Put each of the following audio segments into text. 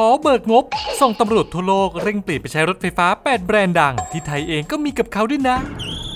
ขอเบิกงบ ส่งตำรวจทั่วโลกเร่งเปลี่ยนไปใช้รถไฟฟ้า 8 แบรนด์ดัง ที่ไทยเองก็มีกับเขาด้วยนะ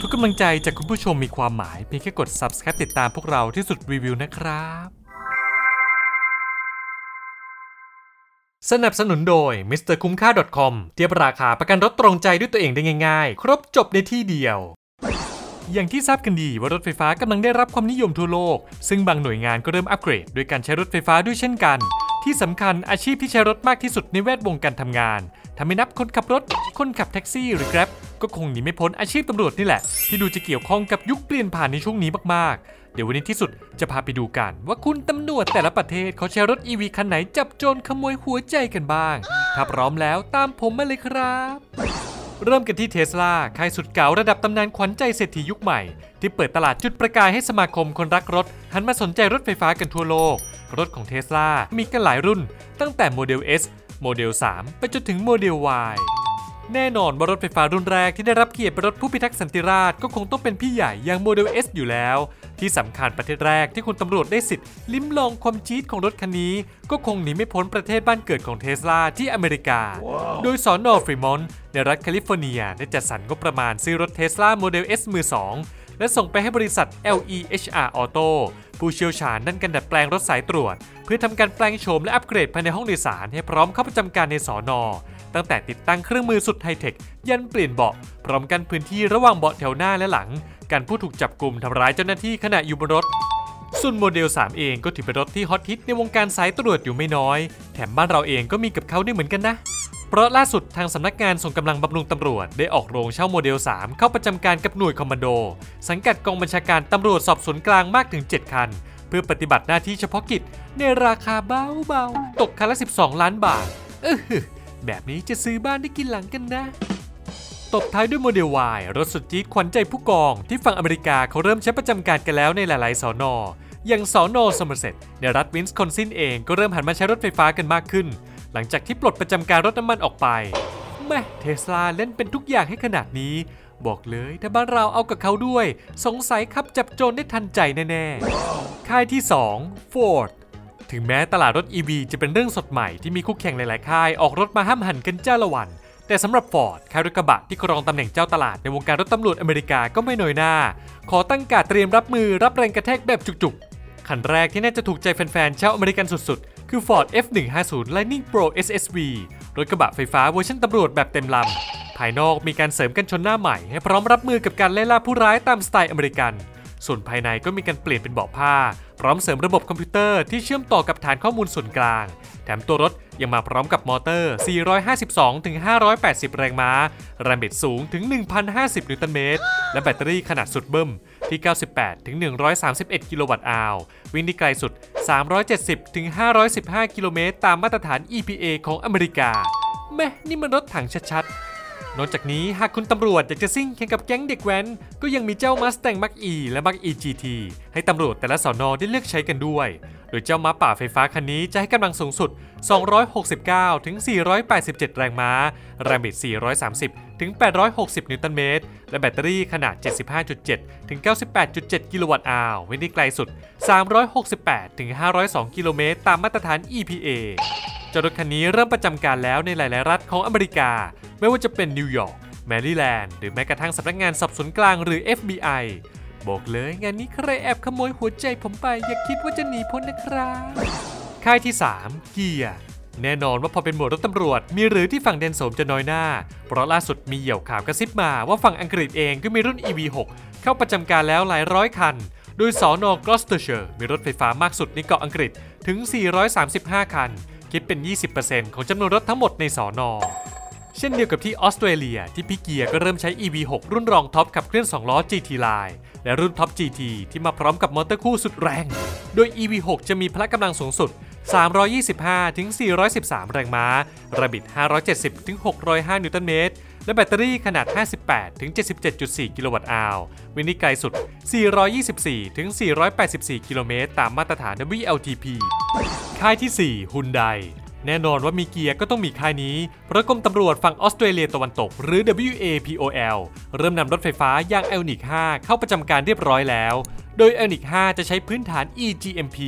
ทุกกำลังใจจากคุณผู้ชมมีความหมาย เพียงแค่กด subscribe ติดตามพวกเราที่สุดรีวิวนะครับ สนับสนุนโดย Mr. คุ้มค่า .com เทียบราคาประกันรถตรงใจด้วยตัวเองได้ง่ายๆ ครบจบในที่เดียวอย่างที่ทราบกันดีว่ารถไฟฟ้ากำลังได้รับความนิยมทั่วโลก ซึ่งบางหน่วยงานก็เริ่มอัปเกรดโดยการใช้รถไฟฟ้าด้วยเช่นกัน ที่สำคัญอาชีพที่ใช้รถมากที่สุดในแวดวงการทำงานถ้าไม่นับคนขับรถ คนขับแท็กซี่หรือแกร็บก็คงหนีไม่พ้นอาชีพตำรวจนี่แหละ ที่ดูจะเกี่ยวข้องกับยุคเปลี่ยนผ่านในช่วงนี้มากๆ เดี๋ยววันนี้ที่สุดจะพาไปดูกันว่าคุณตำรวจแต่ละประเทศเขาใช้รถ EV คันไหนจับโจรขโมยหัวใจกันบ้าง ถ้าพร้อมแล้วตามผมมาเลยครับ เริ่มกันที่เทสลาค่ายสุดเก๋าระดับตำนานขวัญใจเศรษฐียุคใหม่ ที่เปิดตลาดจุดประกายให้สมาคมคนรักรถ หันมาสนใจรถไฟฟ้ากันทั่วโลก รถของเทสลามีกันหลายรุ่น ตั้งแต่โมเดล S โมเดล 3 ไปจนถึงโมเดล Y แน่นอนว่ารถไฟฟ้ารุ่นแรกที่ได้รับเกียรติเป็นรถผู้พิทักษ์สันติราษฎร์ก็คงต้องเป็นพี่ใหญ่อย่างโมเดล S อยู่แล้ว ที่สำคัญประเทศแรกที่คุณตำรวจได้สิทธิ์ลิ้มลองความจี๊ดของรถคันนี้ ก็คงหนีไม่พ้นประเทศบ้านเกิดของเทสลาที่อเมริกาโดยสอนอฟรีมอนต์ในรัฐแคลิฟอร์เนียได้จัดสรรงบประมาณซื้อรถเทสลาโมเดล S มือ2 และส่งไปให้บริษัท LEHR Auto ผู้เชี่ยวชาญด้านการดัดแปลงรถสายตรวจ เพื่อทำการแปลงโฉมและอัปเกรดภายในห้องโดยสารให้พร้อมเข้าประจำการในสอนอตั้งแต่ติดตั้งเครื่องมือสุดไฮเทค ยันเปลี่ยนเบาะ พร้อมกันพื้นที่ระหว่างเบาะแถวหน้าและหลัง การผู้ถูกจับกลุ่มทำร้ายเจ้าหน้าที่ขณะอยู่บนรถ ส่วนโมเดล 3 เองก็ถือเป็นรถที่ฮอตฮิตในวงการสายตรวจอยู่ไม่น้อย แถมบ้านเราเองก็มีกับเขาด้วยเหมือนกันนะ เพราะล่าสุดทางสำนักงานส่งกำลังบำรุงตำรวจ ได้ออกโรงเช่าโมเดล 3 เข้าประจำการกับหน่วยคอมมานโด สังกัดกองบัญชาการตำรวจสอบสวนกลางมากถึง 7 คัน เพื่อปฏิบัติหน้าที่เฉพาะกิจในราคาเบาๆตกคันละ 12 ล้านบาทเออแบบนี้จะซื้อบ้านได้กินหลังกันนะตบท้ายด้วยโมเดล Y รถสุดจี๊ดขวัญใจผู้กอง ที่ฝั่งอเมริกาเขาเริ่มใช้ประจำการกันแล้วในหลาย ๆ สอนอ อย่างสอนอสมเสร็จในรัฐวินส์คอนซินเองก็เริ่มหันมาใช้รถไฟฟ้ากันมากขึ้น หลังจากที่ปลดประจำการรถน้ำมันออกไปแม่เทสลาเล่นเป็นทุกอย่างให้ขนาดนี้ บอกเลยถ้าบ้านเราเอากับเขาด้วย สงสัยขับจับโจรได้ทันใจแน่ๆ ค่ายที่ 2 Ford ถึงแม้ตลาดรถ EV จะเป็นเรื่องสดใหม่ที่มีคู่แข่งหลายๆ ค่ายออกรถมาห้ามหันกันจ้าละวัน แต่สำหรับ Ford ค่ายรถกระบะที่ครองตำแหน่งเจ้าตลาดในวงการรถตำรวจอเมริกาก็ไม่น้อยหน้า ขอตั้งการเตรียมรับมือรับแรงกระแทกแบบจุกๆ คันแรกที่น่าจะถูกใจแฟนๆชาวอเมริกันสุดๆ คือ Ford F150 Lightning Pro SSV รถกระบะไฟฟ้าเวอร์ชันตำรวจแบบเต็มลำ ภายนอกมีการเสริมกันชนหน้าใหม่ ให้พร้อมรับมือกับการไล่ล่าผู้ร้ายตามสไตล์อเมริกัน ส่วนภายในก็มีการเปลี่ยนเป็นเบาะผ้า พร้อมเสริมระบบคอมพิวเตอร์ที่เชื่อมต่อกับฐานข้อมูลส่วนกลาง แถมตัวรถยังมาพร้อมกับมอเตอร์ 452-580 แรงม้า แรงบิดสูงถึง 1,050 นิวตันเมตร และแบตเตอรี่ขนาดสุดเบิ้ม ที่ 98 ถึง 131 กิโลวัตต์อาววิ่งได้ไกลสุด 370 ถึง 515 กิโลเมตร ตามมาตรฐาน EPA ของอเมริกา แม่นี่มันรถถังชัดๆ นอกจากนี้หากคุณตำรวจอยากจะซิ่งแข่งกับแก๊งเด็กแว้น ก็ยังมีเจ้า Mustang Mach-E และ Mach-E GT ให้ตำรวจแต่ละสอนอได้เลือกใช้กันด้วย โดยเจ้าม้าป่าไฟฟ้าคันนี้จะให้กำลังสูงสุด 269 ถึง 487 แรงม้า แรงบิด 430 ถึง 860 นิวตันเมตร และแบตเตอรี่ขนาด 75.7 ถึง 98.7 กิโลวัตต์ hour วิ่งได้ไกลสุด 368 ถึง 502 กิโลเมตร ตามมาตรฐาน EPA เจ้ารถคันนี้เริ่มประจำการแล้วในหลาย ๆ รัฐของอเมริกา ไม่ว่าจะเป็นนิวยอร์ก แมริแลนด์ หรือแม้กระทั่งสำนักงานสอบสวนกลางหรือ FBI บอกเลยงานนี้ใครแอบขโมยหัวใจผมไป อย่าคิดว่าจะหนีพ้นนะครับค่ายที่ 3 Kia แน่นอนว่าพอเป็นหมวดรถตำรวจ มีหรือที่ฝั่งแดนโสมจะน้อยหน้า เพราะล่าสุดมีเหยี่ยวข่าวกระซิบมาว่าฝั่งอังกฤษเองก็มีรุ่น EV6 เข้าประจำการแล้วหลายร้อยคัน โดยสอนอกลอสเตอร์เชอร์มีรถไฟฟ้ามากสุดในเกาะอังกฤษถึง 435 คัน คิดเป็น 20%ของจำนวนรถทั้งหมดในสอนอ เช่นเดียวกับที่ออสเตรเลียที่พี่ Kia ก็เริ่มใช้ EV6 รุ่นรองท็อปขับเคลื่อน 2 ล้อ GT Line และรุ่นท็อป GT ที่มาพร้อมกับมอเตอร์คู่สุดแรง โดย EV6 จะมีพละกำลังสูงสุด 325 ถึง 413 แรงม้าระบิด570 ถึง 605 นิวตันเมตร และแบตเตอรี่ขนาด 58 ถึง 77.4 กิโลวัตต์อาวร์วิ่งได้ไกลสุด 424 ถึง 484 กิโลเมตร ตามมาตรฐาน WLTP ค่ายที่4ฮุนได แน่นอนว่ามีเกียร์ก็ต้องมีค่ายนี้เพราะกรมตำรวจฝั่งออสเตรเลียตะวันตก หรือ WAPOL เริ่มนำรถไฟฟ้าอย่าง e l n i c 5เข้าประจำการเรียบร้อยแล้ว โดย e l n i c 5จะใช้พื้นฐาน E-GMP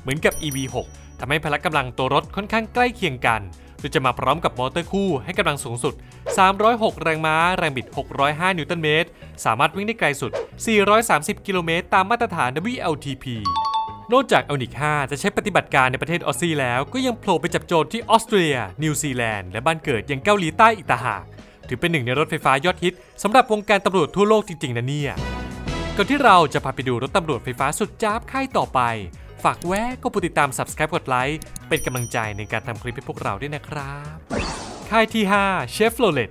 เหมือนกับ EV6 ทำให้พละกำลังตัวรถค่อนข้างใกล้เคียงกันโดยจะมาพร้อมกับมอเตอร์คู่ให้กำลังสูงสุด 306 แรงม้า แรงบิด 605 นิวตันเมตร สามารถวิ่งได้ไกลสุด 430 กิโลเมตร ตามมาตรฐาน WLTP นอกจาก IONIQ 5จะใช้ปฏิบัติการในประเทศออสซี่แล้วก็ยังโผล่ไปจับโจรที่ออสเตรีย นิวซีแลนด์ และบ้านเกิดอย่างเกาหลีใต้อีกต่างหากถือเป็นหนึ่งในรถไฟฟ้ายอดฮิตสำหรับวงการตำรวจทั่วโลกจริงๆนะเนี่ยก่อนที่เราจะพาไปดูรถตำรวจไฟฟ้าสุดจ้าบค่ายต่อไป ฝากแวะก็กดติดตาม subscribe กดไลค์เป็นกำลังใจในการทำคลิปให้พวกเราด้วยนะครับค่ายที่ 5 Chevrolet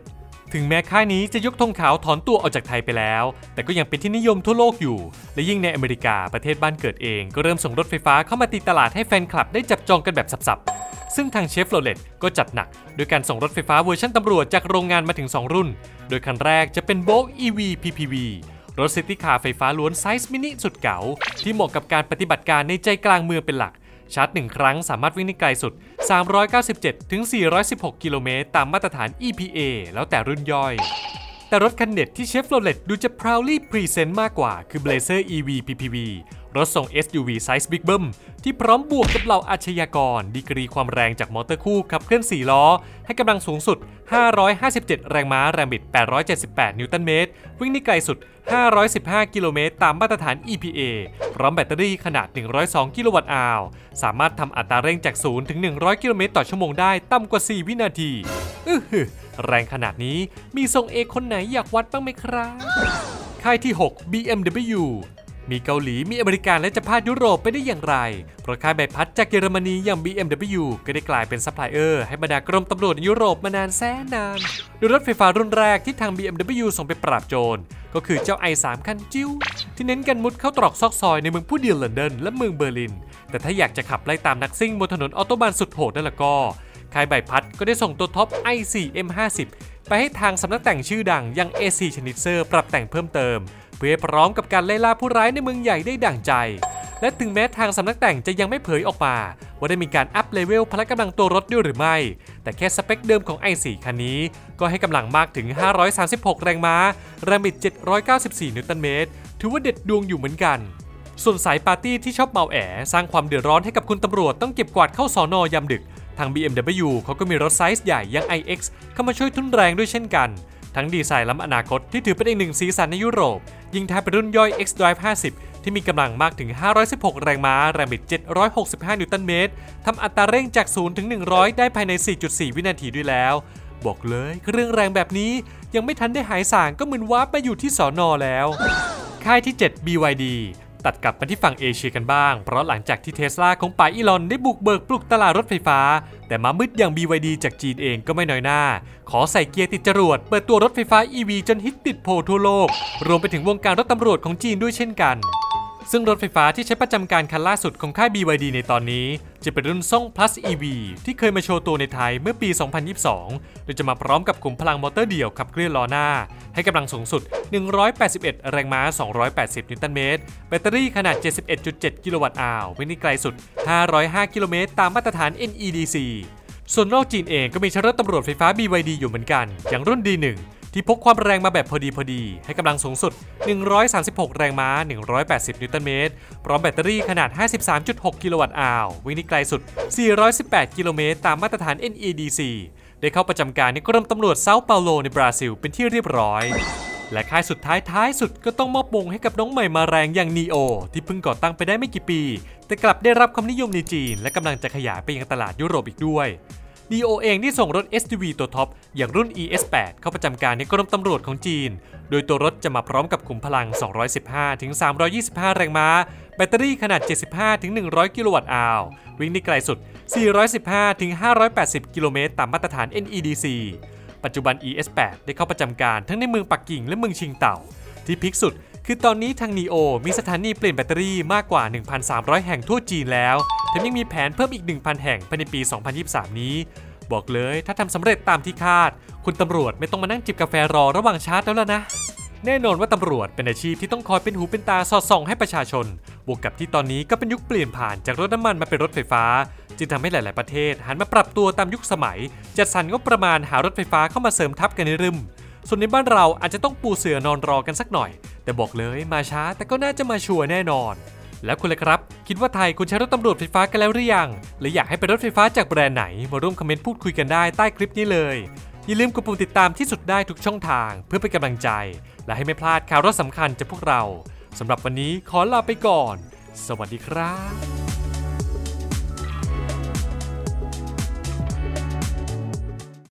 ถึงแม้ค่ายนี้จะยกธงขาวถอนตัวออกจากไทยไปแล้ว แต่ก็ยังเป็นที่นิยมทั่วโลกอยู่ และยิ่งในอเมริกาประเทศบ้านเกิดเอง ก็เริ่มส่งรถไฟฟ้าเข้ามาตีตลาดให้แฟนคลับได้จับจองกันแบบสับๆ ซึ่งทางเชฟโรเลตก็จัดหนักโดยการส่งรถไฟฟ้าเวอร์ชันตำรวจจากโรงงานมาถึง 2 รุ่น โดยคันแรกจะเป็นโบ k EV PPV รถ city car ไฟฟ้าล้วนไซส์มินิสุดเก๋าที่เหมาะกับการปฏิบัติการในใจกลางเมืองเป็นหลัก ชาร์จหนึ่งครั้งสามารถวิ่งได้ไกลสุด 397ถึง416 กิโลเมตรตามมาตรฐาน EPA แล้วแต่รุ่นย่อย แต่รถคันเด็ดที่เชฟโรเลตดูจะ proudly present มากกว่าคือ Blazer EV PPV รถทรง SUV ไซส์บิ๊กเบิ้ม ที่พร้อมบวกกับเหล่าอาชญากร ดีกรีความแรงจากมอเตอร์คู่ขับเคลื่อน 4 ล้อ ให้กำลังสูงสุด 557 แรงม้า แรงบิด 878 นิวตันเมตร วิ่งได้ไกลสุด 515 กิโลเมตร ตามมาตรฐาน EPA พร้อมแบตเตอรี่ขนาด 102 กิโลวัตต์อาวสามารถทำอัตราเร่งจาก 0 ถึง 100 กิโลเมตรต่อชั่วโมงได้ต่ำกว่า 4 วินาที อื้อหือ แรงขนาดนี้มีทรงเอกคนไหนอยากวัดบ้างไหมครับค่ายที่ 6 BMW มีเกาหลี มีอเมริกันแล้วจะขาดยุโรปไปได้อย่างไร เพราะค่ายใบพัดจากเยอรมนีอย่าง BMW ก็ได้กลายเป็นซัพพลายเออร์ให้บรรดากรมตำรวจในยุโรปมานานแสนนานโดยรถไฟฟ้ารุ่นแรกที่ทาง BMW ส่งไปปราบโจร ก็คือเจ้า i3 คันจิ๋ว ที่เน้นการมุดเข้าตรอกซอกซอยในเมืองผู้ดีอย่างลอนดอนและเมืองเบอร์ลิน แต่ถ้าอยากจะขับไล่ตามนักซิ่งบนถนนออโตบานสุดโหดนั่นละก็ ค่ายใบพัดก็ได้ส่งตัวท็อป i4 M50 ไปให้ทางสำนักแต่งชื่อดังยัง AC ชนิดเซอร์ปรับแต่งเพิ่มเติม เพื่อให้พร้อมกับการไล่ล่าผู้ร้ายในเมืองใหญ่ได้ดั่งใจ และถึงแม้ทางสำนักแต่งจะยังไม่เผยออกมา ว่าได้มีการ up level พละกำลังตัวรถด้วยหรือไม่ แต่แค่สเปคเดิมของ i4 คันนี้ ก็ให้กำลังมากถึง 536 แรงม้า แรงบิด 794 นิวตันเมตร ถือว่าเด็ดดวงอยู่เหมือนกันส่วนสายปาร์ตี้ที่ชอบเมาแอ๋ สร้างความเดือดร้อนให้กับคุณตำรวจต้องเก็บกวาดเข้าสอนอยามดึก ทาง BMW เขาก็มีรถไซส์ใหญ่อย่าง iX เข้ามาช่วยทุ่นแรงด้วยเช่นกัน ทั้งดีไซน์ล้ำอนาคตที่ถือเป็นอีกหนึ่งสีสันในยุโรป ยิงท้ายเป็นรุ่นย่อย xDrive50 ที่มีกำลังมากถึง 516 แรงม้า แรงบิด 765 นิวตันเมตรทำอัตราเร่งจาก 0 ถึง 100 ได้ภายใน 4.4 วินาทีด้วยแล้ว บอกเลยเครื่องแรงแบบนี้ยังไม่ทันได้หายสร่างก็มึนวาร์ปอยู่ที่สอนอแล้ว ค่ายที่ 7 BYD ตัดกลับมาที่ฝั่งเอเชียกันบ้าง เพราะหลังจากที่เทสลาของป๋าอีลอนได้บุกเบิกปลุกตลาดรถไฟฟ้า แต่มามืดอย่าง BYD จากจีนเองก็ไม่น้อยหน้า ขอใส่เกียร์ติดจรวด เปิดตัวรถไฟฟ้า EV จนฮิตติดโผทั่วโลก รวมไปถึงวงการรถตำรวจของจีนด้วยเช่นกัน ซึ่งรถไฟฟ้าที่ใช้ประจำการคันล่าสุดของค่าย BYD ในตอนนี้ จะเป็นรุ่นซ่ง Plus EV ที่เคยมาโชว์ตัวในไทยเมื่อปี 2022 โดยจะมาพร้อมกับขุมพลังมอเตอร์เดี่ยวขับเคลื่อนล้อหน้า ให้กำลังสูงสุด 181 แรงม้า 280 นิวตันเมตร แบตเตอรี่ขนาด 71.7 กิโลวัตต์อาววิ่งได้ไกลสุด 505 กิโลเมตรตามมาตรฐาน NEDC ส่วนนอกจีนเองก็มีชรถตำรวจไฟฟ้า BYD อยู่เหมือนกัน อย่างรุ่น D1 ที่พกความแรงมาแบบพอดีพอดี ให้กำลังสูงสุด 136 แรงม้า 180 นิวตันเมตร พร้อมแบตเตอรี่ขนาด 53.6 กิโลวัตต์อาววิ่งได้ไกลสุด 418 กิโลเมตร ตามมาตรฐาน NEDC ได้เข้าประจำการในกรมตำรวจเซาเปาโลในบราซิลเป็นที่เรียบร้อย และค่ายสุดท้ายท้ายสุดก็ต้องมอบมงให้กับน้องใหม่มาแรงอย่าง NEO ที่เพิ่งก่อตั้งไปได้ไม่กี่ปี แต่กลับได้รับความนิยมในจีน และกำลังจะขยายไปยังตลาดยุโรปอีกด้วย DO เองที่ส่งรถ SUV ตัวท็อป อย่างรุ่น ES8 เข้าประจำการในกรมตำรวจของจีน โดยตัวรถจะมาพร้อมกับขุมพลัง 215-325 แรงม้า แบตเตอรี่ขนาด 75-100 กิโลวัตต์อาววิ่งได้ไกลสุด 415-580 กิโลเมตรตามมาตรฐาน NEDC ปัจจุบัน ES8 ได้เข้าประจำการทั้งในเมืองปักกิ่งและเมืองชิงเต่า ที่พิกสุด คือตอนนี้ทาง NEO มีสถานีเปลี่ยนแบตเตอรี่มากกว่า 1,300 แห่งทั่วจีนแล้ว แถมยังมีแผนเพิ่มอีก 1,000 แห่งภายในปี 2023 นี้ บอกเลยถ้าทำสำเร็จตามที่คาด คุณตำรวจไม่ต้องมานั่งจิบกาแฟรอระหว่างชาร์จแล้วล่ะนะแน่นอนว่าตำรวจเป็นอาชีพที่ต้องคอยเป็นหูเป็นตาสอดส่องให้ประชาชน บวกกับที่ตอนนี้ก็เป็นยุคเปลี่ยนผ่านจากรถน้ำมันมาเป็นรถไฟฟ้า จึงทำให้หลาย ๆ ประเทศหันมาปรับตัวตามยุคสมัย จัดสรรงบประมาณหารถไฟฟ้าเข้ามาเสริมทับกันในรึม ส่วนในบ้านเราอาจจะต้องปูเสือนอนรอกันสักหน่อย แต่บอกเลยมาช้าแต่ก็น่าจะมาชัวร์แน่นอน แล้วคุณเลยครับ คิดว่าไทยควรใช้รถตำรวจไฟฟ้ากันแล้วหรือยัง หรืออยากให้เป็นรถไฟฟ้าจากแบรนด์ไหน มาร่วมคอมเมนต์พูดคุยกันได้ใต้คลิปนี้เลย อย่าลืมกดปุ่มติดตามที่สุดได้ทุกช่องทาง เพื่อเป็นกำลังใจ และให้ไม่พลาดข่าวรถสำคัญจากพวกเราสำหรับวันนี้ขอลาไปก่อน สวัสดีครับ